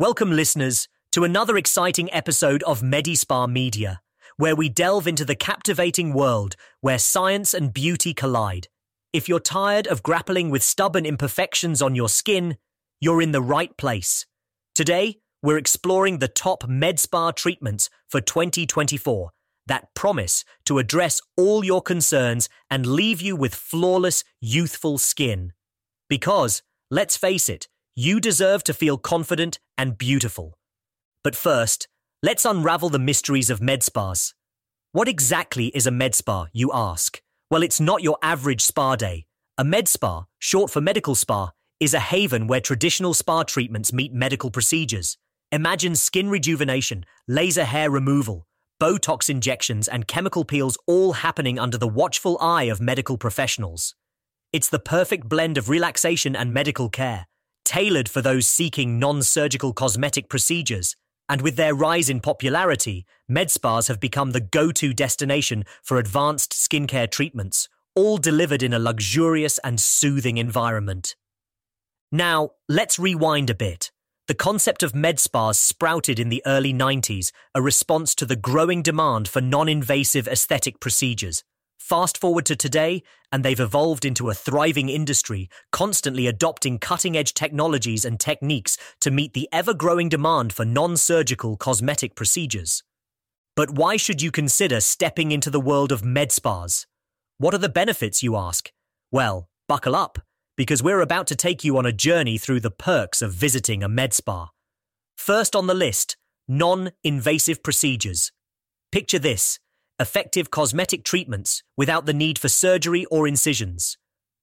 Welcome, listeners, to another exciting episode of Medispa Media, where we delve into the captivating world where science and beauty collide. If you're tired of grappling with stubborn imperfections on your skin, you're in the right place. Today, we're exploring the top MedSpa treatments for 2024 that promise to address all your concerns and leave you with flawless, youthful skin. Because, let's face it, you deserve to feel confident and beautiful. But first, let's unravel the mysteries of med spas. What exactly is a med spa, you ask? Well, it's not your average spa day. A med spa, short for medical spa, is a haven where traditional spa treatments meet medical procedures. Imagine skin rejuvenation, laser hair removal, Botox injections, and chemical peels all happening under the watchful eye of medical professionals. It's the perfect blend of relaxation and medical care, tailored for those seeking non surgical cosmetic procedures. And with their rise in popularity, med spas have become the go to destination for advanced skincare treatments, all delivered in a luxurious and soothing environment. Now, let's rewind a bit. The concept of med spas sprouted in the early 90s, a response to the growing demand for non invasive aesthetic procedures. Fast forward to today, and they've evolved into a thriving industry, constantly adopting cutting edge technologies and techniques to meet the ever growing demand for non surgical cosmetic procedures. But why should you consider stepping into the world of med spas? What are the benefits, you ask? Well, buckle up, because we're about to take you on a journey through the perks of visiting a med spa. First on the list, non invasive procedures. Picture this effective cosmetic treatments without the need for surgery or incisions,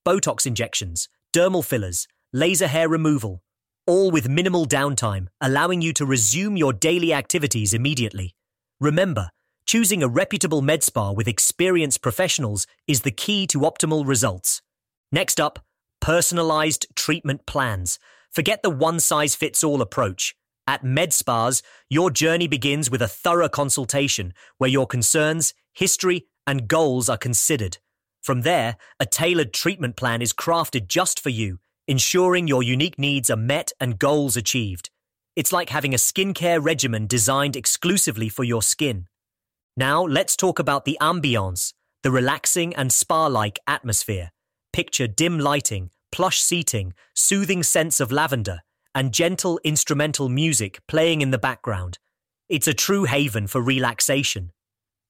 Botox injections, dermal fillers, laser hair removal, all with minimal downtime, allowing you to resume your daily activities immediately. Remember, choosing a reputable med spa with experienced professionals is the key to optimal results. Next up, personalized treatment plans. Forget the one size fits all approach. At MedSpas, your journey begins with a thorough consultation where your concerns, history, and goals are considered. From there, a tailored treatment plan is crafted just for you, ensuring your unique needs are met and goals achieved. It's like having a skincare regimen designed exclusively for your skin. Now, let's talk about the ambiance, the relaxing and spa like atmosphere. Picture dim lighting, plush seating, soothing scents of lavender, and gentle instrumental music playing in the background. It's a true haven for relaxation.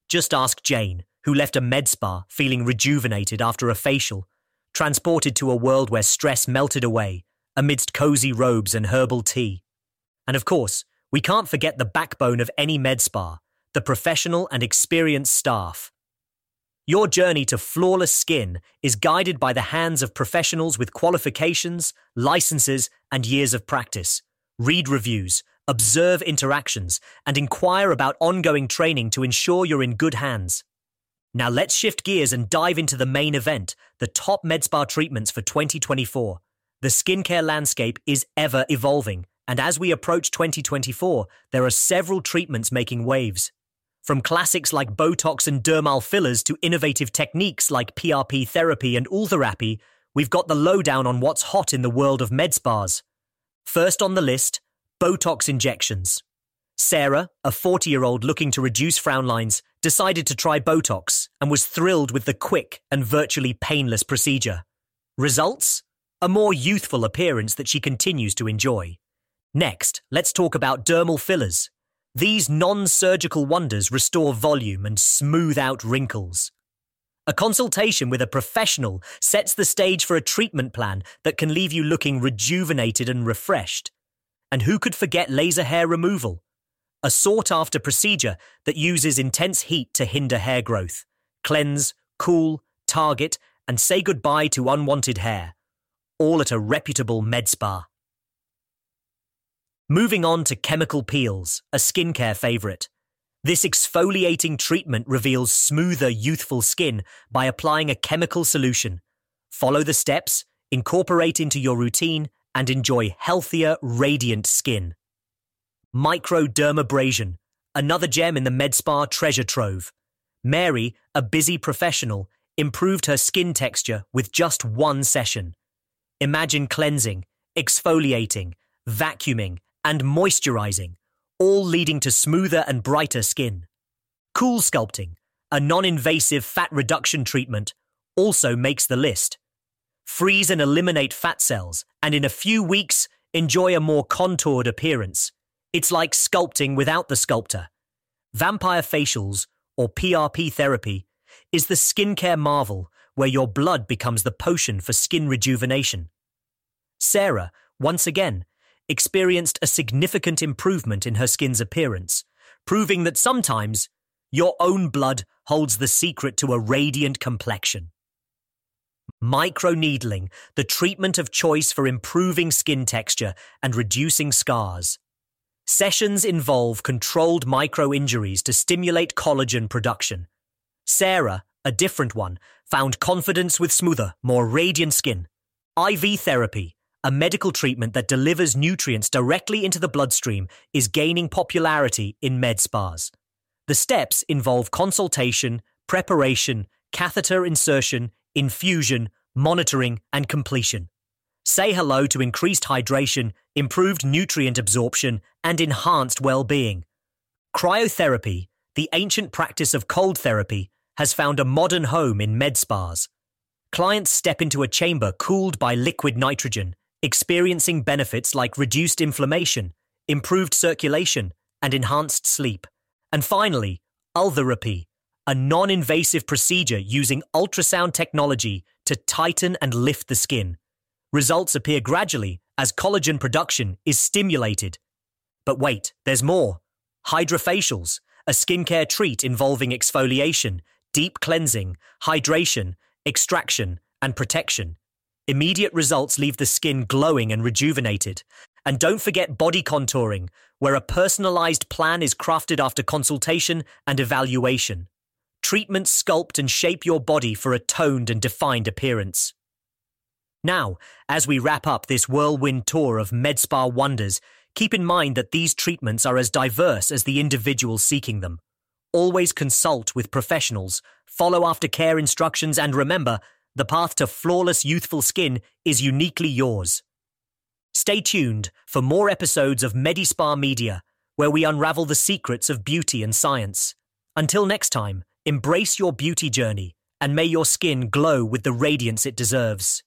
Just ask Jane, who left a med spa feeling rejuvenated after a facial, transported to a world where stress melted away amidst cozy robes and herbal tea. And of course, we can't forget the backbone of any med spa, the professional and experienced staff. Your journey to flawless skin is guided by the hands of professionals with qualifications, licenses, and years of practice. Read reviews, observe interactions, and inquire about ongoing training to ensure you're in good hands. Now let's shift gears and dive into the main event, the top MedSpa treatments for 2024. The skincare landscape is ever evolving, and as we approach 2024, there are several treatments making waves. From classics like Botox and dermal fillers to innovative techniques like PRP therapy and ultherapy, we've got the lowdown on what's hot in the world of med spas. First on the list, Botox injections. Sarah, a 40 year old looking to reduce frown lines, decided to try Botox and was thrilled with the quick and virtually painless procedure. Results? A more youthful appearance that she continues to enjoy. Next, let's talk about dermal fillers. These non surgical wonders restore volume and smooth out wrinkles. A consultation with a professional sets the stage for a treatment plan that can leave you looking rejuvenated and refreshed. And who could forget laser hair removal? A sought after procedure that uses intense heat to hinder hair growth, cleanse, cool, target, and say goodbye to unwanted hair. All at a reputable med spa. Moving on to chemical peels, a skincare favourite. This exfoliating treatment reveals smoother, youthful skin by applying a chemical solution. Follow the steps, incorporate into your routine, and enjoy healthier, radiant skin. Microdermabrasion, another gem in the MedSpa treasure trove. Mary, a busy professional, improved her skin texture with just one session. Imagine cleansing, exfoliating, vacuuming, and moisturizing, all leading to smoother and brighter skin. Cool Sculpting, a non invasive fat reduction treatment, also makes the list. Freeze and eliminate fat cells, and in a few weeks, enjoy a more contoured appearance. It's like sculpting without the sculptor. Vampire facials, or PRP therapy, is the skincare marvel where your blood becomes the potion for skin rejuvenation. Sarah, once again, experienced a significant improvement in her skin's appearance, proving that sometimes your own blood holds the secret to a radiant complexion. Microneedling, the treatment of choice for improving skin texture and reducing scars. Sessions involve controlled micro injuries to stimulate collagen production. Sarah, a different one, found confidence with smoother, more radiant skin. IV therapy, a medical treatment that delivers nutrients directly into the bloodstream, is gaining popularity in med spas. The steps involve consultation, preparation, catheter insertion, infusion, monitoring, and completion. Say hello to increased hydration, improved nutrient absorption, and enhanced well being. Cryotherapy, the ancient practice of cold therapy, has found a modern home in med spas. Clients step into a chamber cooled by liquid nitrogen, experiencing benefits like reduced inflammation, improved circulation, and enhanced sleep. And finally, ultherapy, a non invasive procedure using ultrasound technology to tighten and lift the skin. Results appear gradually as collagen production is stimulated. But wait, there's more. Hydrofacials, a skincare treat involving exfoliation, deep cleansing, hydration, extraction, and protection. Immediate results leave the skin glowing and rejuvenated. And don't forget body contouring, where a personalized plan is crafted after consultation and evaluation. Treatments sculpt and shape your body for a toned and defined appearance. Now, as we wrap up this whirlwind tour of MedSpa wonders, keep in mind that these treatments are as diverse as the individual seeking them. Always consult with professionals, follow aftercare instructions, and remember the path to flawless youthful skin is uniquely yours. Stay tuned for more episodes of MediSpa Media, where we unravel the secrets of beauty and science. Until next time, embrace your beauty journey and may your skin glow with the radiance it deserves.